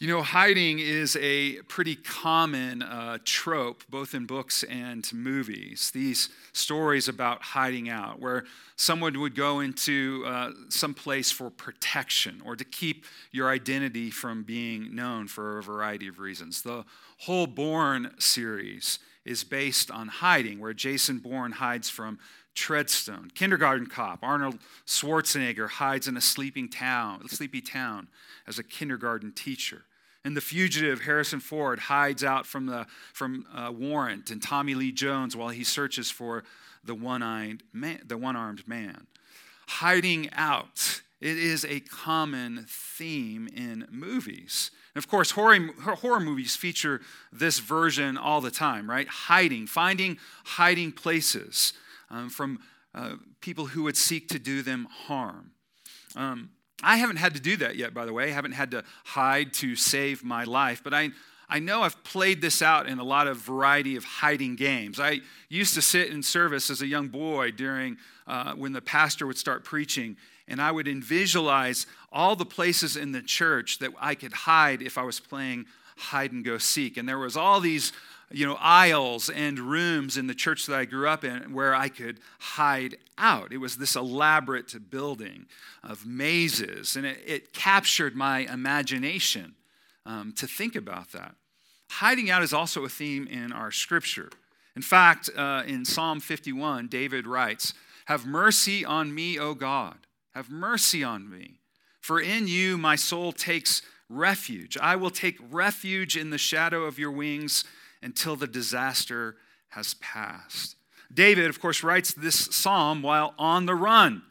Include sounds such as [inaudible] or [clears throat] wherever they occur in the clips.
You know, hiding is a pretty common uh, trope, both in books and movies. These stories about hiding out, where someone would go into uh, some place for protection or to keep your identity from being known for a variety of reasons. The whole Bourne series is based on hiding, where Jason Bourne hides from Treadstone. Kindergarten Cop, Arnold Schwarzenegger hides in a sleeping town, sleepy town as a kindergarten teacher. And the fugitive Harrison Ford hides out from the from uh, Warrant and Tommy Lee Jones while he searches for the one-eyed man, the one-armed man. Hiding out. It is a common theme in movies. And of course, horror, horror movies feature this version all the time, right? Hiding, finding hiding places um, from uh, people who would seek to do them harm. Um, I haven't had to do that yet, by the way. I haven't had to hide to save my life, but I, I know I've played this out in a lot of variety of hiding games. I used to sit in service as a young boy during uh, when the pastor would start preaching, and I would visualize all the places in the church that I could hide if I was playing hide and go seek. And there was all these you know, aisles and rooms in the church that I grew up in where I could hide out. It was this elaborate building of mazes, and it, it captured my imagination um, to think about that. Hiding out is also a theme in our scripture. In fact, uh, in Psalm 51, David writes, Have mercy on me, O God. Have mercy on me. For in you my soul takes refuge. I will take refuge in the shadow of your wings until the disaster has passed. David, of course, writes this psalm while on the run,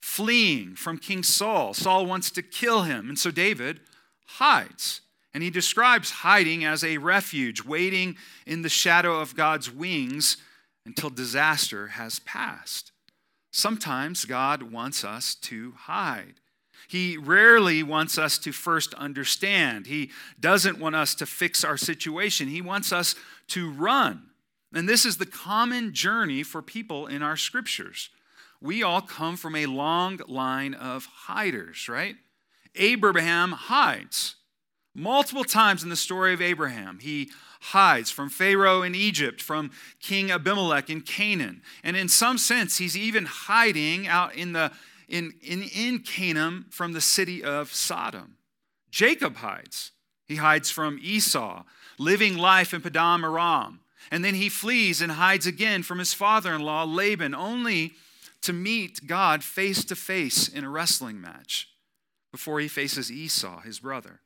fleeing from King Saul. Saul wants to kill him, and so David hides. And he describes hiding as a refuge, waiting in the shadow of God's wings until disaster has passed. Sometimes God wants us to hide. He rarely wants us to first understand. He doesn't want us to fix our situation. He wants us to run. And this is the common journey for people in our scriptures. We all come from a long line of hiders, right? Abraham hides. Multiple times in the story of Abraham, he hides from Pharaoh in Egypt, from King Abimelech in Canaan. And in some sense, he's even hiding out in the in, in, in Canaan from the city of Sodom. Jacob hides. He hides from Esau, living life in Padam Aram. And then he flees and hides again from his father in law, Laban, only to meet God face to face in a wrestling match before he faces Esau, his brother.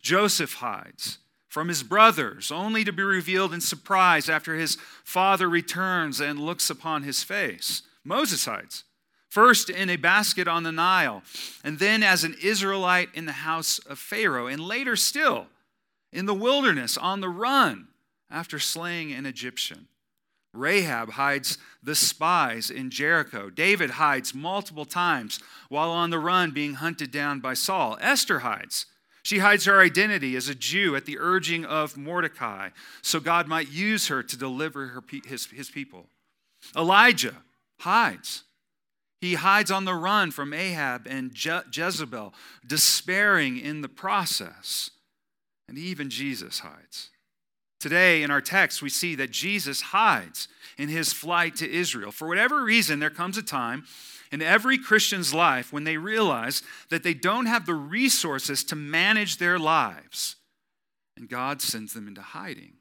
Joseph hides from his brothers, only to be revealed in surprise after his father returns and looks upon his face. Moses hides first in a basket on the Nile, and then as an Israelite in the house of Pharaoh, and later still in the wilderness on the run after slaying an Egyptian. Rahab hides the spies in Jericho. David hides multiple times while on the run being hunted down by Saul. Esther hides. She hides her identity as a Jew at the urging of Mordecai so God might use her to deliver her, his, his people. Elijah hides. He hides on the run from Ahab and Je- Jezebel, despairing in the process. And even Jesus hides. Today, in our text, we see that Jesus hides in his flight to Israel. For whatever reason, there comes a time in every Christian's life when they realize that they don't have the resources to manage their lives, and God sends them into hiding.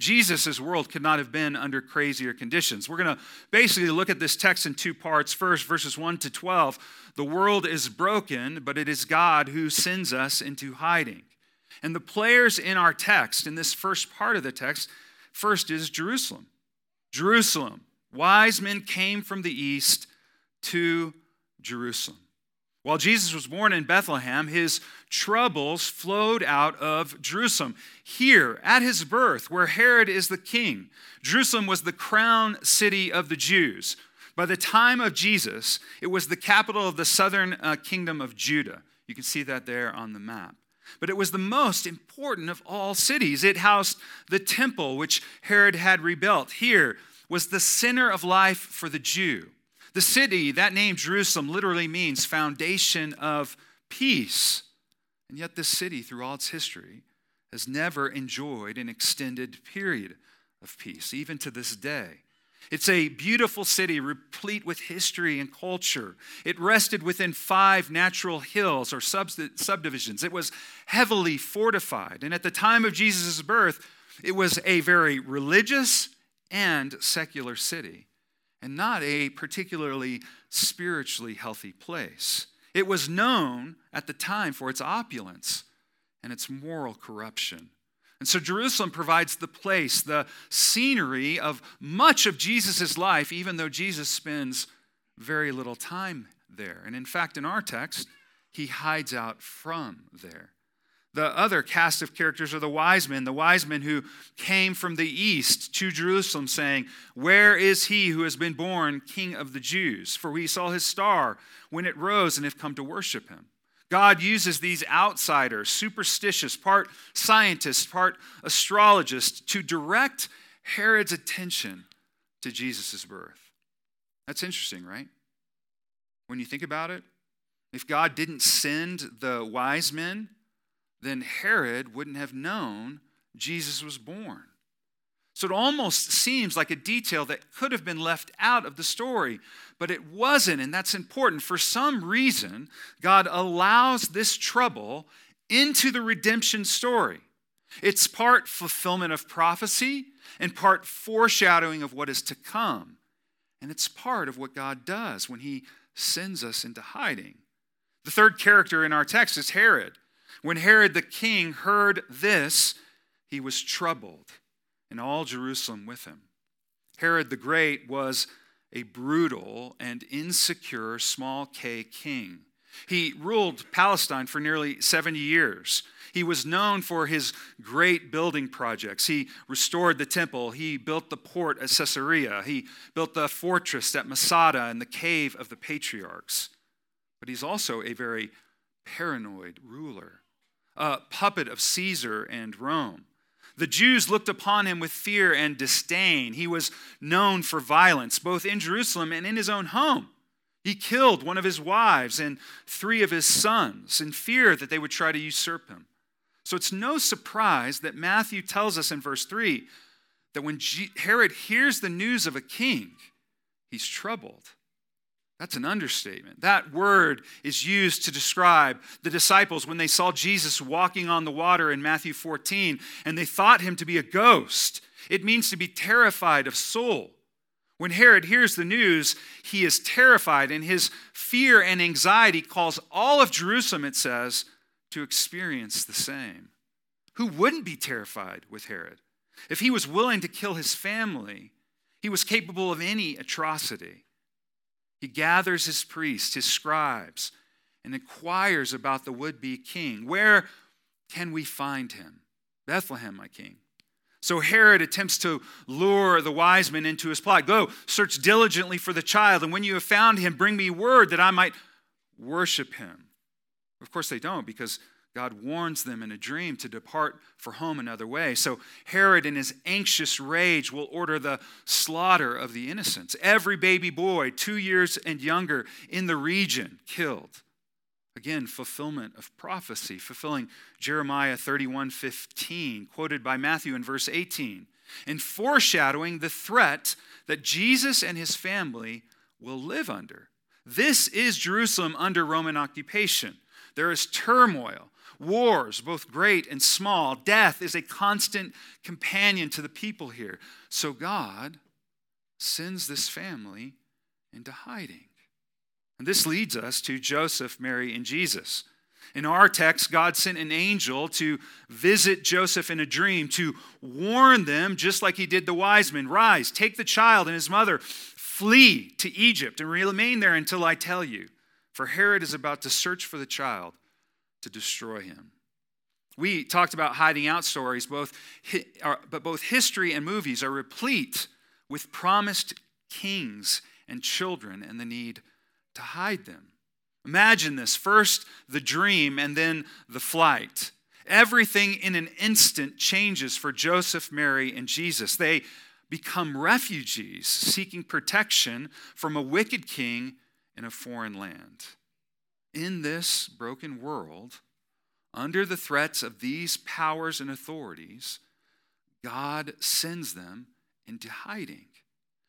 Jesus' world could not have been under crazier conditions. We're going to basically look at this text in two parts. First, verses 1 to 12. The world is broken, but it is God who sends us into hiding. And the players in our text, in this first part of the text, first is Jerusalem. Jerusalem. Wise men came from the east to Jerusalem. While Jesus was born in Bethlehem, his troubles flowed out of Jerusalem. Here, at his birth, where Herod is the king, Jerusalem was the crown city of the Jews. By the time of Jesus, it was the capital of the southern uh, kingdom of Judah. You can see that there on the map. But it was the most important of all cities. It housed the temple which Herod had rebuilt. Here was the center of life for the Jew. The city, that name Jerusalem, literally means foundation of peace. And yet, this city, through all its history, has never enjoyed an extended period of peace, even to this day. It's a beautiful city replete with history and culture. It rested within five natural hills or subdivisions. It was heavily fortified. And at the time of Jesus' birth, it was a very religious and secular city, and not a particularly spiritually healthy place. It was known at the time for its opulence and its moral corruption. And so Jerusalem provides the place, the scenery of much of Jesus' life, even though Jesus spends very little time there. And in fact, in our text, he hides out from there. The other cast of characters are the wise men, the wise men who came from the east to Jerusalem, saying, Where is he who has been born king of the Jews? For we saw his star when it rose and have come to worship him. God uses these outsiders, superstitious, part scientists, part astrologists, to direct Herod's attention to Jesus' birth. That's interesting, right? When you think about it, if God didn't send the wise men, then Herod wouldn't have known Jesus was born. So it almost seems like a detail that could have been left out of the story, but it wasn't, and that's important. For some reason, God allows this trouble into the redemption story. It's part fulfillment of prophecy and part foreshadowing of what is to come. And it's part of what God does when He sends us into hiding. The third character in our text is Herod. When Herod the king heard this, he was troubled and all Jerusalem with him. Herod the Great was a brutal and insecure small k king. He ruled Palestine for nearly 70 years. He was known for his great building projects. He restored the temple. He built the port at Caesarea. He built the fortress at Masada and the cave of the patriarchs. But he's also a very paranoid ruler, a puppet of Caesar and Rome. The Jews looked upon him with fear and disdain. He was known for violence, both in Jerusalem and in his own home. He killed one of his wives and three of his sons in fear that they would try to usurp him. So it's no surprise that Matthew tells us in verse 3 that when Herod hears the news of a king, he's troubled. That's an understatement. That word is used to describe the disciples when they saw Jesus walking on the water in Matthew 14 and they thought him to be a ghost. It means to be terrified of soul. When Herod hears the news, he is terrified, and his fear and anxiety calls all of Jerusalem, it says, to experience the same. Who wouldn't be terrified with Herod? If he was willing to kill his family, he was capable of any atrocity. He gathers his priests, his scribes, and inquires about the would be king. Where can we find him? Bethlehem, my king. So Herod attempts to lure the wise men into his plot. Go, search diligently for the child, and when you have found him, bring me word that I might worship him. Of course, they don't because God warns them in a dream to depart for home another way. So Herod, in his anxious rage, will order the slaughter of the innocents. Every baby boy, two years and younger, in the region, killed. Again, fulfillment of prophecy, fulfilling Jeremiah 31 15, quoted by Matthew in verse 18, and foreshadowing the threat that Jesus and his family will live under. This is Jerusalem under Roman occupation. There is turmoil wars, both great and small. Death is a constant companion to the people here. So God sends this family into hiding. And this leads us to Joseph, Mary, and Jesus. In our text, God sent an angel to visit Joseph in a dream to warn them, just like he did the wise men Rise, take the child and his mother, flee to Egypt, and remain there until I tell you. For Herod is about to search for the child to destroy him. We talked about hiding out stories, both, uh, but both history and movies are replete with promised kings and children and the need to hide them. Imagine this first the dream and then the flight. Everything in an instant changes for Joseph, Mary, and Jesus. They become refugees seeking protection from a wicked king in a foreign land in this broken world, under the threats of these powers and authorities, God sends them into hiding.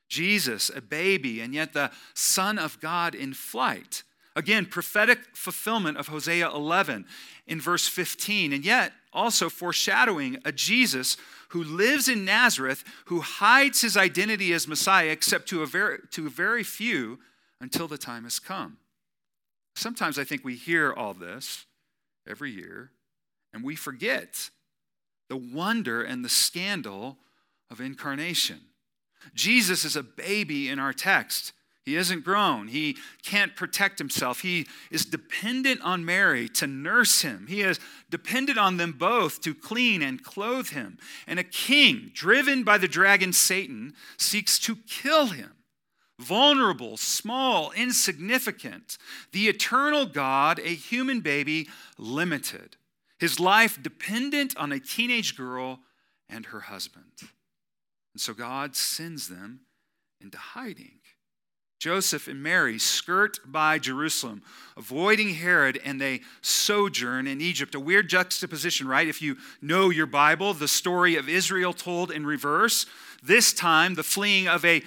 Jesus, a baby, and yet the Son of God in flight. Again, prophetic fulfillment of Hosea 11 in verse 15, and yet also foreshadowing a Jesus who lives in Nazareth, who hides his identity as Messiah, except to a very, to a very few until the time has come. Sometimes I think we hear all this every year and we forget the wonder and the scandal of incarnation. Jesus is a baby in our text. He isn't grown. He can't protect himself. He is dependent on Mary to nurse him. He is dependent on them both to clean and clothe him. And a king, driven by the dragon Satan, seeks to kill him. Vulnerable, small, insignificant. The eternal God, a human baby, limited. His life dependent on a teenage girl and her husband. And so God sends them into hiding. Joseph and Mary skirt by Jerusalem, avoiding Herod, and they sojourn in Egypt. A weird juxtaposition, right? If you know your Bible, the story of Israel told in reverse. This time, the fleeing of a,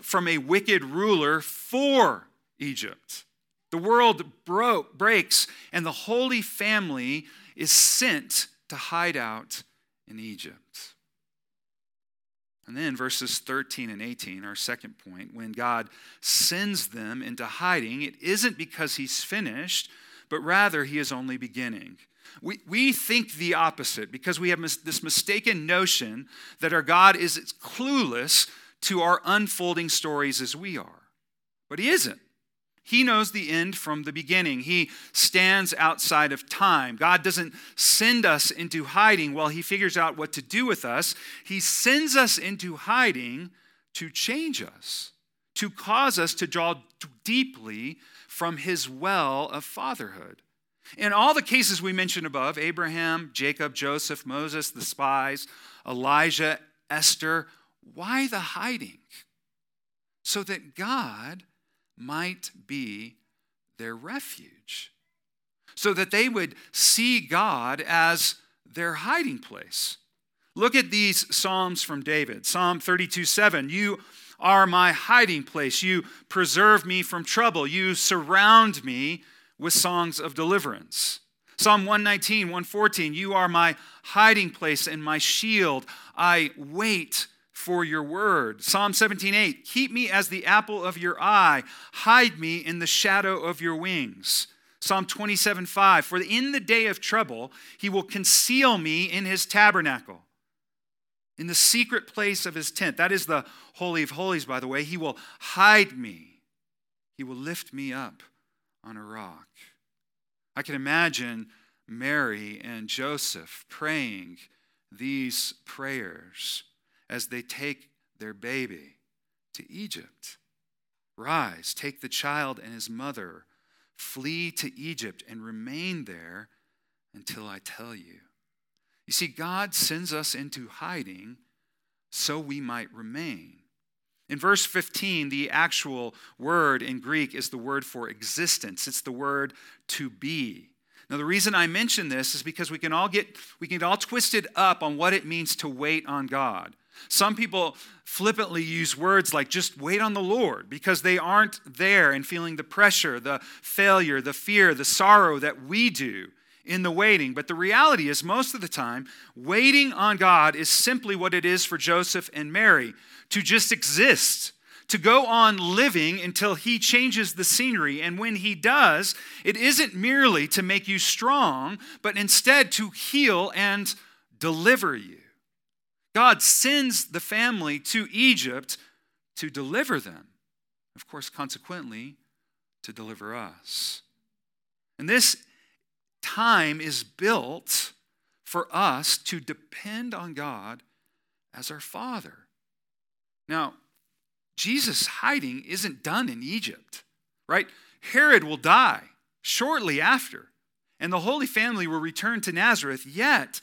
from a wicked ruler for Egypt. The world broke, breaks, and the Holy Family is sent to hide out in Egypt. And then verses 13 and 18, our second point, when God sends them into hiding, it isn't because he's finished, but rather he is only beginning. We, we think the opposite because we have mis- this mistaken notion that our God is clueless to our unfolding stories as we are. But he isn't. He knows the end from the beginning. He stands outside of time. God doesn't send us into hiding while He figures out what to do with us. He sends us into hiding to change us, to cause us to draw deeply from His well of fatherhood. In all the cases we mentioned above Abraham, Jacob, Joseph, Moses, the spies, Elijah, Esther why the hiding? So that God might be their refuge, so that they would see God as their hiding place. Look at these Psalms from David Psalm 32 7. You are my hiding place. You preserve me from trouble. You surround me with songs of deliverance. Psalm 119, 114. You are my hiding place and my shield. I wait for your word. Psalm 17:8, keep me as the apple of your eye, hide me in the shadow of your wings. Psalm 27:5, for in the day of trouble he will conceal me in his tabernacle. In the secret place of his tent. That is the holy of holies by the way. He will hide me. He will lift me up on a rock. I can imagine Mary and Joseph praying these prayers as they take their baby to Egypt. Rise, take the child and his mother, flee to Egypt, and remain there until I tell you. You see, God sends us into hiding so we might remain. In verse 15, the actual word in Greek is the word for existence. It's the word to be. Now, the reason I mention this is because we can all get we can get all twisted up on what it means to wait on God. Some people flippantly use words like just wait on the Lord because they aren't there and feeling the pressure, the failure, the fear, the sorrow that we do in the waiting. But the reality is, most of the time, waiting on God is simply what it is for Joseph and Mary to just exist, to go on living until He changes the scenery. And when He does, it isn't merely to make you strong, but instead to heal and deliver you. God sends the family to Egypt to deliver them. Of course, consequently, to deliver us. And this time is built for us to depend on God as our Father. Now, Jesus' hiding isn't done in Egypt, right? Herod will die shortly after, and the Holy Family will return to Nazareth, yet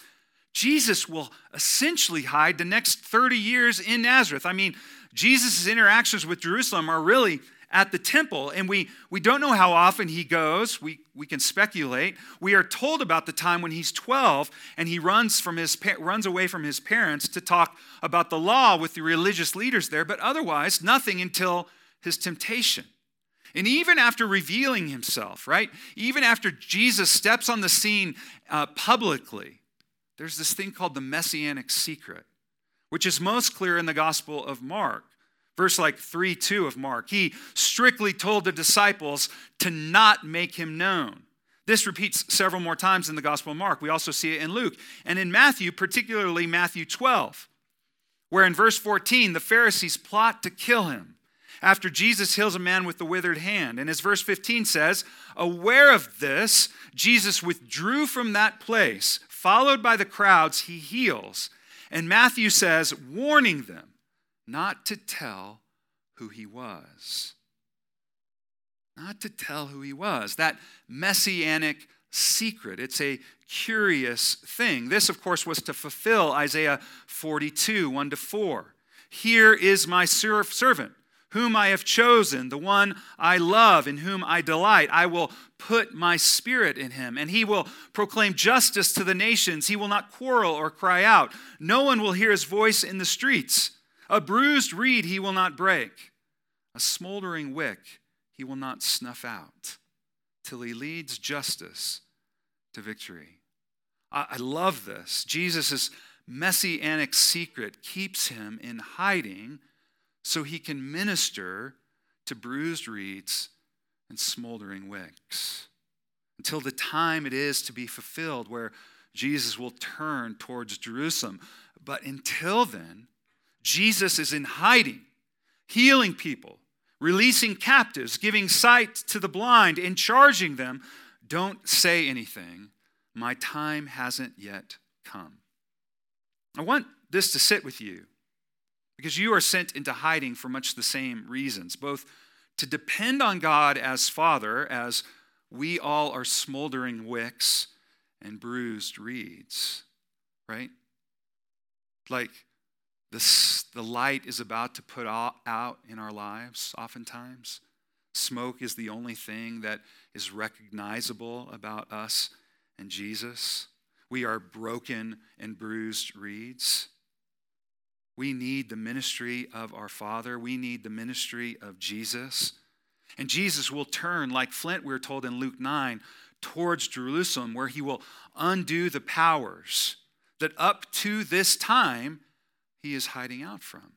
Jesus will essentially hide the next 30 years in Nazareth. I mean, Jesus' interactions with Jerusalem are really at the temple. And we, we don't know how often he goes. We, we can speculate. We are told about the time when he's 12 and he runs, from his, runs away from his parents to talk about the law with the religious leaders there, but otherwise, nothing until his temptation. And even after revealing himself, right? Even after Jesus steps on the scene uh, publicly, there's this thing called the messianic secret, which is most clear in the Gospel of Mark. Verse like 3 2 of Mark. He strictly told the disciples to not make him known. This repeats several more times in the Gospel of Mark. We also see it in Luke. And in Matthew, particularly Matthew 12, where in verse 14, the Pharisees plot to kill him after Jesus heals a man with the withered hand. And as verse 15 says, aware of this, Jesus withdrew from that place. Followed by the crowds, he heals. And Matthew says, warning them not to tell who he was. Not to tell who he was. That messianic secret. It's a curious thing. This, of course, was to fulfill Isaiah 42, 1 to 4. Here is my servant, whom I have chosen, the one I love, in whom I delight. I will put my spirit in him, and he will proclaim justice to the nations. He will not quarrel or cry out. No one will hear his voice in the streets. A bruised reed he will not break, a smoldering wick he will not snuff out, till he leads justice to victory. I, love this. Jesus' messianic secret keeps him in hiding so he can minister to bruised reeds and smoldering wicks until the time it is to be fulfilled where Jesus will turn towards Jerusalem. But until then, Jesus is in hiding, healing people, releasing captives, giving sight to the blind, and charging them don't say anything. My time hasn't yet come. I want this to sit with you because you are sent into hiding for much the same reasons, both to depend on God as Father, as we all are smoldering wicks and bruised reeds, right? Like this, the light is about to put out in our lives, oftentimes. Smoke is the only thing that is recognizable about us and Jesus. We are broken and bruised reeds. We need the ministry of our Father. We need the ministry of Jesus. And Jesus will turn, like Flint, we're told in Luke 9, towards Jerusalem, where he will undo the powers that up to this time he is hiding out from.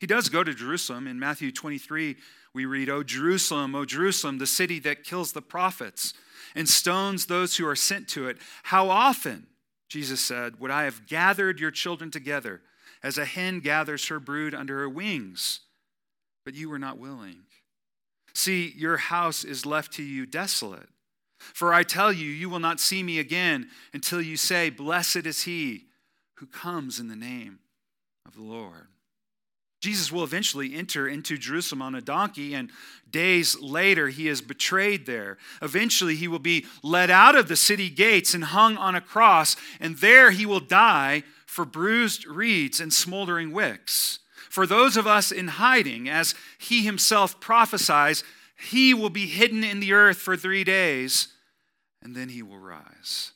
He does go to Jerusalem. In Matthew 23, we read, O Jerusalem, O Jerusalem, the city that kills the prophets and stones those who are sent to it. How often, Jesus said, would I have gathered your children together as a hen gathers her brood under her wings? But you were not willing. See, your house is left to you desolate. For I tell you, you will not see me again until you say, Blessed is he who comes in the name of the Lord. Jesus will eventually enter into Jerusalem on a donkey, and days later, he is betrayed there. Eventually, he will be led out of the city gates and hung on a cross, and there he will die for bruised reeds and smoldering wicks. For those of us in hiding, as he himself prophesies, he will be hidden in the earth for three days, and then he will rise.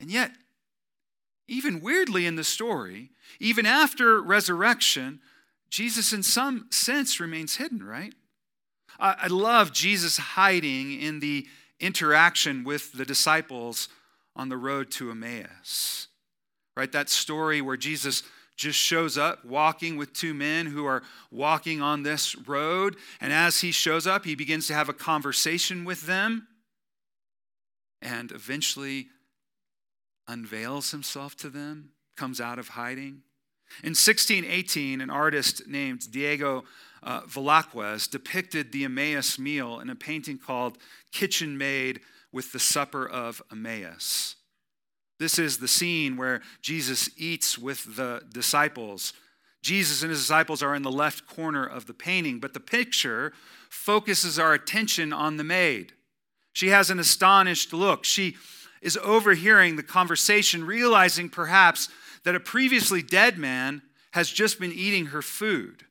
And yet, even weirdly in the story, even after resurrection, Jesus, in some sense, remains hidden, right? I, love Jesus hiding in the interaction with the disciples on the road to Emmaus, right? That story where Jesus just shows up walking with two men who are walking on this road. And as he shows up, he begins to have a conversation with them. And eventually, unveils himself to them, comes out of hiding. In 1618, an artist named Diego uh, Velázquez depicted the Emmaus meal in a painting called Kitchen Maid with the Supper of Emmaus. This is the scene where Jesus eats with the disciples. Jesus and his disciples are in the left corner of the painting, but the picture focuses our attention on the maid. She has an astonished look. She is overhearing the conversation, realizing perhaps that a previously dead man has just been eating her food.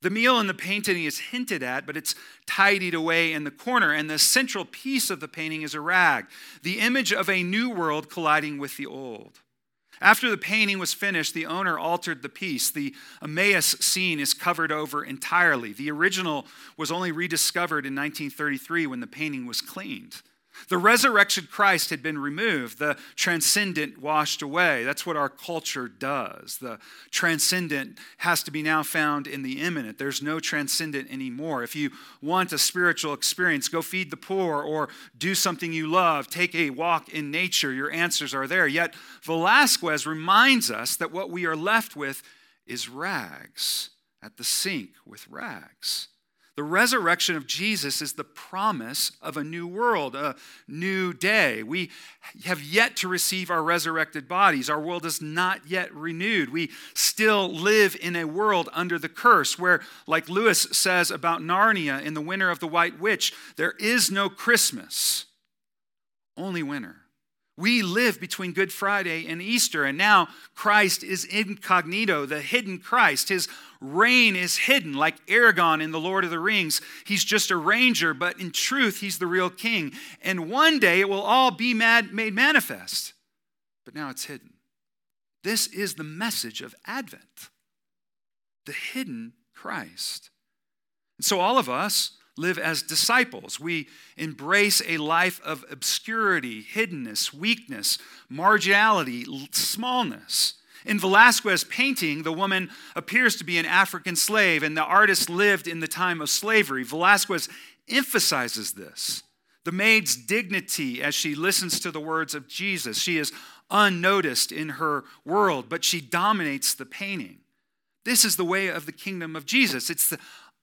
The meal in the painting is hinted at, but it's tidied away in the corner, and the central piece of the painting is a rag, the image of a new world colliding with the old. After the painting was finished, the owner altered the piece. The Emmaus scene is covered over entirely. The original was only rediscovered in 1933 when the painting was cleaned. The resurrection Christ had been removed, the transcendent washed away. That's what our culture does. The transcendent has to be now found in the immanent. There's no transcendent anymore. If you want a spiritual experience, go feed the poor or do something you love, take a walk in nature. Your answers are there. Yet Velasquez reminds us that what we are left with is rags, at the sink with rags. The resurrection of Jesus is the promise of a new world, a new day. We have yet to receive our resurrected bodies. Our world is not yet renewed. We still live in a world under the curse where, like Lewis says about Narnia in The Winter of the White Witch, there is no Christmas, only winter. We live between Good Friday and Easter, and now Christ is incognito, the hidden Christ. His reign is hidden, like Aragorn in The Lord of the Rings. He's just a ranger, but in truth, he's the real king. And one day it will all be mad, made manifest. But now it's hidden. This is the message of Advent the hidden Christ. And so all of us, live as disciples. We embrace a life of obscurity, hiddenness, weakness, marginality, smallness. In Velasquez's painting, the woman appears to be an African slave, and the artist lived in the time of slavery. Velasquez emphasizes this. The maid's dignity as she listens to the words of Jesus. She is unnoticed in her world, but she dominates the painting. This is the way of the kingdom of Jesus. It's the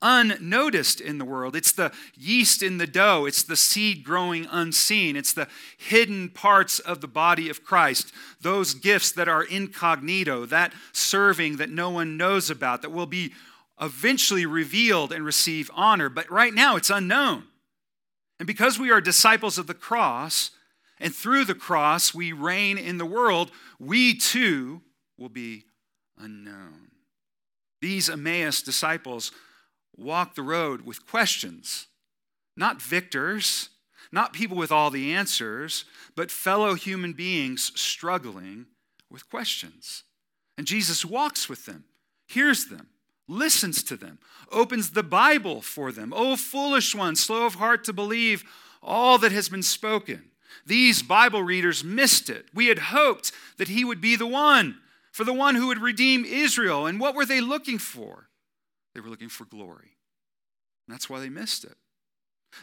unnoticed in the world. It's the yeast in the dough, it's the seed growing unseen, it's the hidden parts of the body of Christ, those gifts that are incognito, that serving that no one knows about, that will be eventually revealed and receive honor. But right now, it's unknown. And because we are disciples of the cross, and through the cross we reign in the world, we too will be unknown. These Emmaus disciples walk the road with questions, not victors, not people with all the answers, but fellow human beings struggling with questions. And Jesus walks with them, hears them, listens to them, opens the Bible for them. Oh, foolish one, slow of heart to believe all that has been spoken. These Bible readers missed it. We had hoped that he would be the one, for the one who would redeem Israel. And what were they looking for? They were looking for glory. That's why they missed it.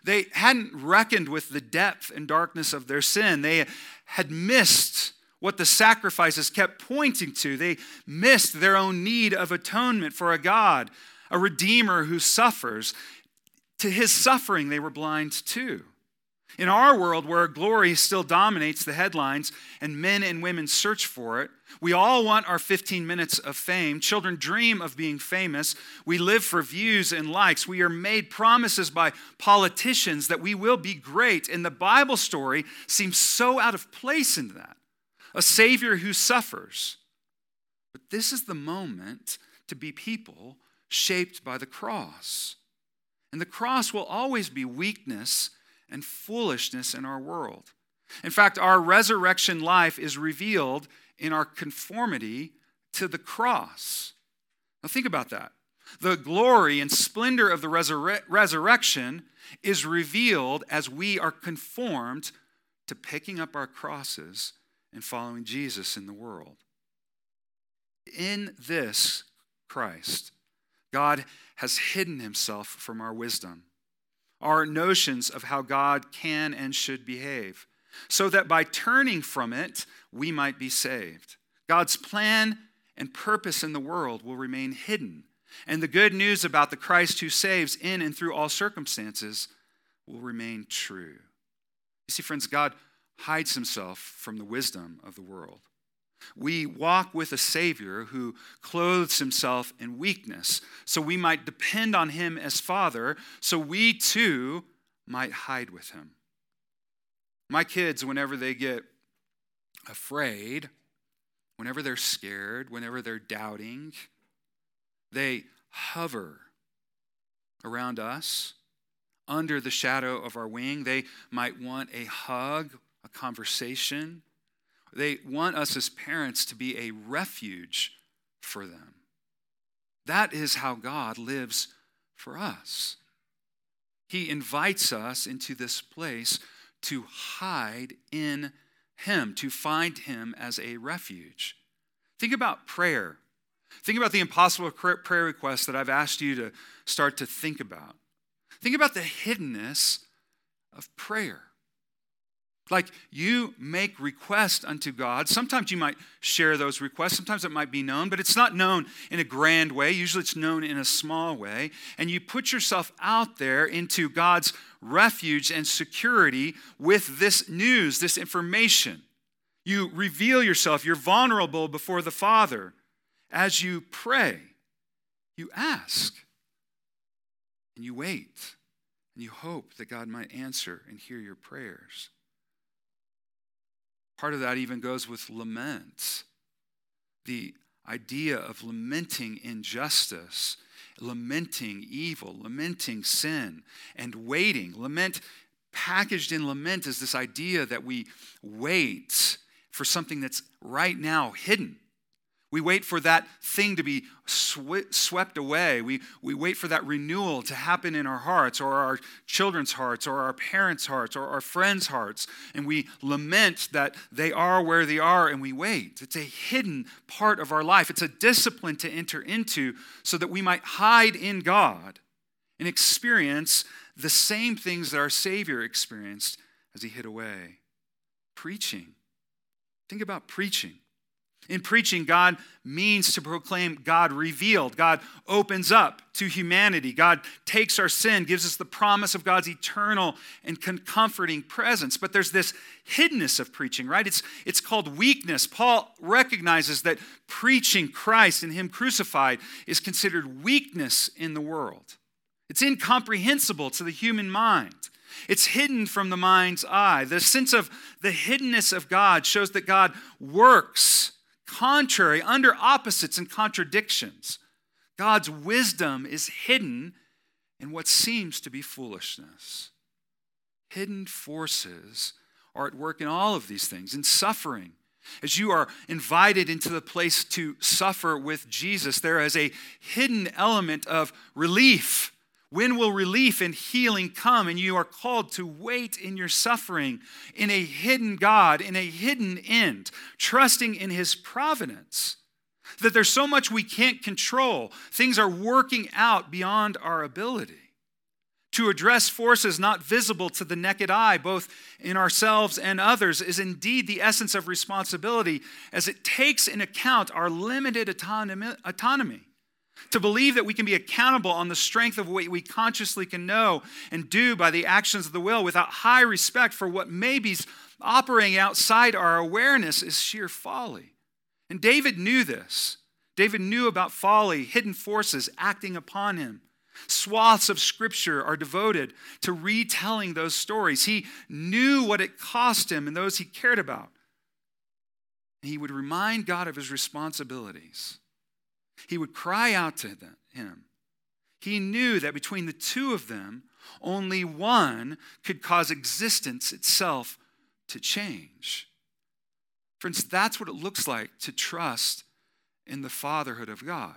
They hadn't reckoned with the depth and darkness of their sin. They had missed what the sacrifices kept pointing to. They missed their own need of atonement for a God, a Redeemer who suffers. To his suffering, they were blind too. In our world, where glory still dominates the headlines and men and women search for it, we all want our 15 minutes of fame. Children dream of being famous. We live for views and likes. We are made promises by politicians that we will be great. And the Bible story seems so out of place in that. A Savior who suffers. But this is the moment to be people shaped by the cross. And the cross will always be weakness and foolishness in our world. In fact, our resurrection life is revealed in our conformity to the cross. Now, think about that. The glory and splendor of the resur- resurrection is revealed as we are conformed to picking up our crosses and following Jesus in the world. In this Christ, God has hidden himself from our wisdom our notions of how God can and should behave, so that by turning from it, we might be saved. God's plan and purpose in the world will remain hidden, and the good news about the Christ who saves in and through all circumstances will remain true. You see, friends, God hides himself from the wisdom of the world. We walk with a Savior who clothes himself in weakness, so we might depend on him as Father, so we too might hide with him. My kids, whenever they get afraid, whenever they're scared, whenever they're doubting, they hover around us, under the shadow of our wing. They might want a hug, a conversation. They want us as parents to be a refuge for them. That is how God lives for us. He invites us into this place to hide in Him, to find Him as a refuge. Think about prayer. Think about the impossible prayer requests that I've asked you to start to think about. Think about the hiddenness of prayer. Like you make requests unto God. Sometimes you might share those requests. Sometimes it might be known, but it's not known in a grand way. Usually it's known in a small way. And you put yourself out there into God's refuge and security with this news, this information. You reveal yourself. You're vulnerable before the Father. As you pray, you ask and you wait and you hope that God might answer and hear your prayers. Part of that even goes with lament. The idea of lamenting injustice, lamenting evil, lamenting sin, and waiting. Lament, packaged in lament, is this idea that we wait for something that's right now hidden. We wait for that thing to be swept away. We, we wait for that renewal to happen in our hearts, or our children's hearts, or our parents' hearts, or our friends' hearts. And we lament that they are where they are, and we wait. It's a hidden part of our life. It's a discipline to enter into so that we might hide in God and experience the same things that our Savior experienced as he hid away. Preaching. Think about preaching. In preaching, God means to proclaim God revealed. God opens up to humanity. God takes our sin, gives us the promise of God's eternal and comforting presence. But there's this hiddenness of preaching, right? It's, it's called weakness. Paul recognizes that preaching Christ and Him crucified is considered weakness in the world. It's incomprehensible to the human mind. It's hidden from the mind's eye. The sense of the hiddenness of God shows that God works contrary, under opposites and contradictions. God's wisdom is hidden in what seems to be foolishness. Hidden forces are at work in all of these things, in suffering. As you are invited into the place to suffer with Jesus, there is a hidden element of relief when will relief and healing come? And you are called to wait in your suffering in a hidden God, in a hidden end, trusting in His providence. That there's so much we can't control, things are working out beyond our ability. To address forces not visible to the naked eye, both in ourselves and others, is indeed the essence of responsibility, as it takes in account our limited autonomy to believe that we can be accountable on the strength of what we consciously can know and do by the actions of the will without high respect for what may be operating outside our awareness is sheer folly. And David knew this. David knew about folly, hidden forces acting upon him. Swaths of scripture are devoted to retelling those stories. He knew what it cost him and those he cared about. he would remind God of his responsibilities. He would cry out to them, him. He knew that between the two of them, only one could cause existence itself to change. Friends, that's what it looks like to trust in the fatherhood of God.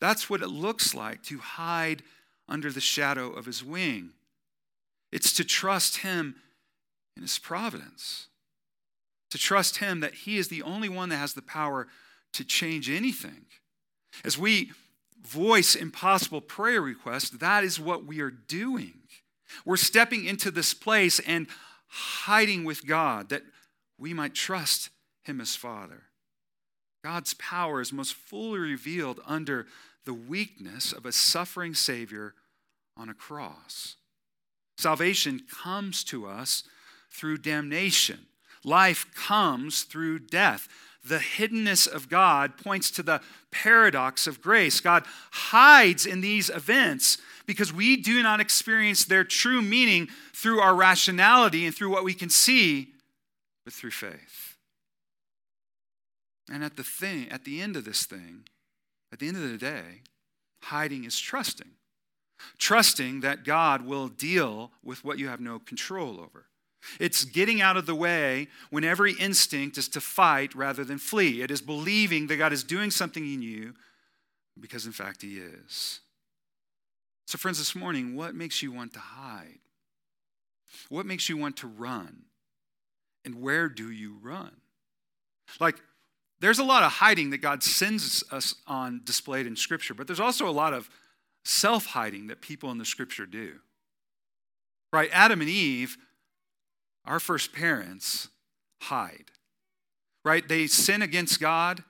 That's what it looks like to hide under the shadow of his wing. It's to trust him in his providence, to trust him that he is the only one that has the power to change anything. As we voice impossible prayer requests, that is what we are doing. We're stepping into this place and hiding with God that we might trust Him as Father. God's power is most fully revealed under the weakness of a suffering Savior on a cross. Salvation comes to us through damnation. Life comes through death the hiddenness of God points to the paradox of grace. God hides in these events because we do not experience their true meaning through our rationality and through what we can see, but through faith. And at the thing, at the end of this thing, at the end of the day, hiding is trusting. trusting that God will deal with what you have no control over. It's getting out of the way when every instinct is to fight rather than flee. It is believing that God is doing something in you because, in fact, He is. So, friends, this morning, what makes you want to hide? What makes you want to run? And where do you run? Like, there's a lot of hiding that God sends us on displayed in Scripture, but there's also a lot of self hiding that people in the Scripture do. Right? Adam and Eve our first parents hide, right? They sin against God,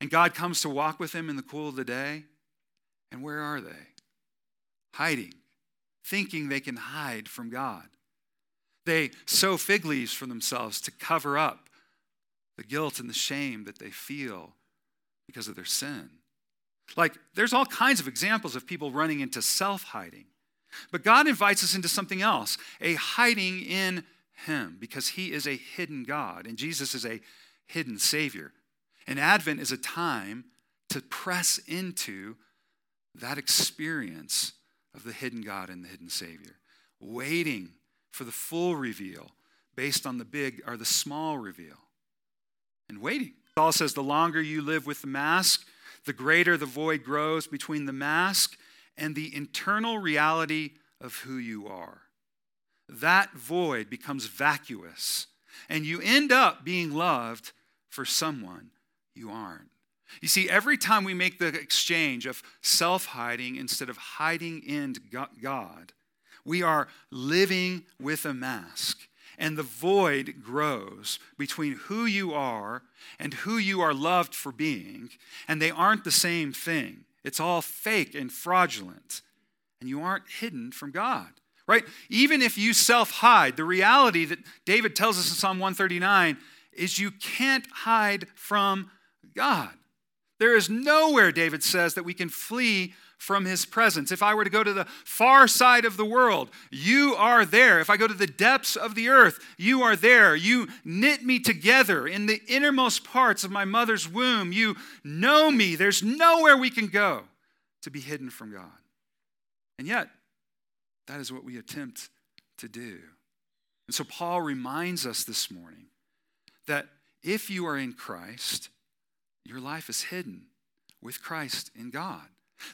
and God comes to walk with them in the cool of the day. And where are they? Hiding, thinking they can hide from God. They sew fig leaves for themselves to cover up the guilt and the shame that they feel because of their sin. Like, there's all kinds of examples of people running into self hiding. But God invites us into something else a hiding in Him, because He is a hidden God, and Jesus is a hidden Savior. And Advent is a time to press into that experience of the hidden God and the hidden Savior, waiting for the full reveal based on the big or the small reveal, and waiting. Paul says, the longer you live with the mask, the greater the void grows between the mask and the internal reality of who you are. That void becomes vacuous, and you end up being loved for someone you aren't. You see, every time we make the exchange of self hiding instead of hiding in God, we are living with a mask. And the void grows between who you are and who you are loved for being, and they aren't the same thing. It's all fake and fraudulent. And you aren't hidden from God, right? Even if you self hide, the reality that David tells us in Psalm 139 is you can't hide from God. There is nowhere, David says, that we can flee from his presence. If I were to go to the far side of the world, you are there. If I go to the depths of the earth, you are there. You knit me together in the innermost parts of my mother's womb. You know me. There's nowhere we can go to be hidden from God. And yet, that is what we attempt to do. And so Paul reminds us this morning that if you are in Christ, your life is hidden with Christ in God.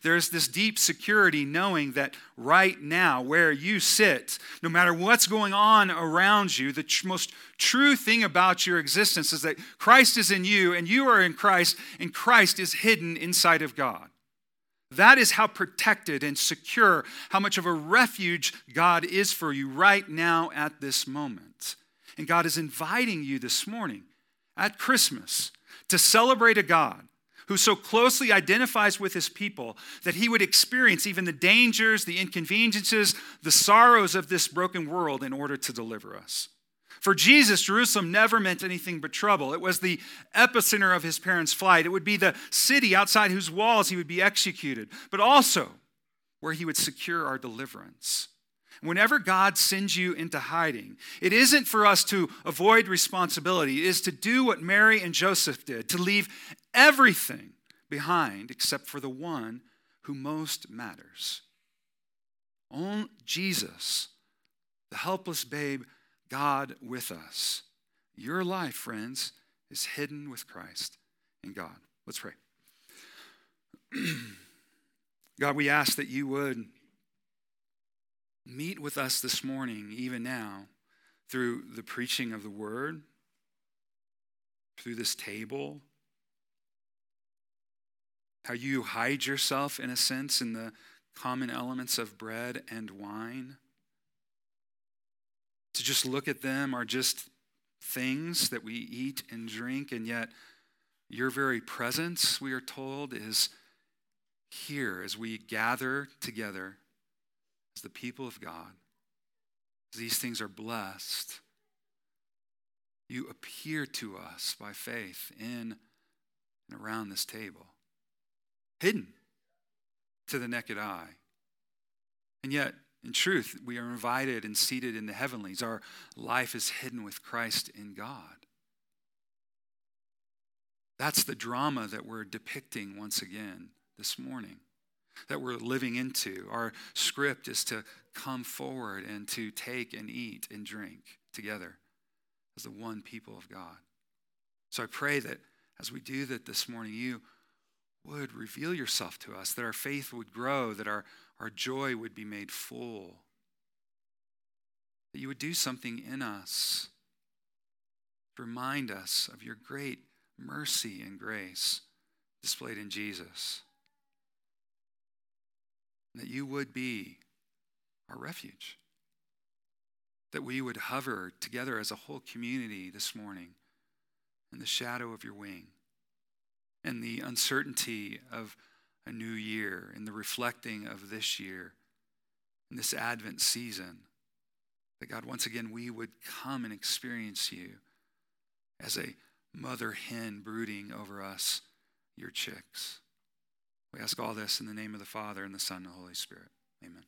There's this deep security knowing that right now, where you sit, no matter what's going on around you, the tr- most true thing about your existence is that Christ is in you and you are in Christ, and Christ is hidden inside of God. That is how protected and secure, how much of a refuge God is for you right now at this moment. And God is inviting you this morning at Christmas to celebrate a God who so closely identifies with his people that he would experience even the dangers, the inconveniences, the sorrows of this broken world in order to deliver us. For Jesus, Jerusalem never meant anything but trouble. It was the epicenter of his parents' flight. It would be the city outside whose walls he would be executed, but also where he would secure our deliverance. Whenever God sends you into hiding, it isn't for us to avoid responsibility. It is to do what Mary and Joseph did, to leave everything behind except for the one who most matters. On Jesus, the helpless babe, God with us. Your life, friends, is hidden with Christ in God. Let's pray. [clears throat] God, we ask that you would meet with us this morning, even now, through the preaching of the word, through this table, how you hide yourself, in a sense, in the common elements of bread and wine. To just look at them are just things that we eat and drink, and yet your very presence, we are told, is here as we gather together as the people of God. These things are blessed. You appear to us by faith in and around this table, hidden to the naked eye. And yet, in truth, we are invited and seated in the heavenlies. Our life is hidden with Christ in God. That's the drama that we're depicting once again this morning. that we're living into. Our script is to come forward and to take and eat and drink together as the one people of God. So I pray that as we do that this morning, you would reveal yourself to us, that our faith would grow, that our, our joy would be made full, that you would do something in us to remind us of your great mercy and grace displayed in Jesus. That you would be our refuge. That we would hover together as a whole community this morning in the shadow of your wing and the uncertainty of a new year and the reflecting of this year in this Advent season. That God, once again, we would come and experience you as a mother hen brooding over us, your chicks. We ask all this in the name of the Father, and the Son, and the Holy Spirit. Amen.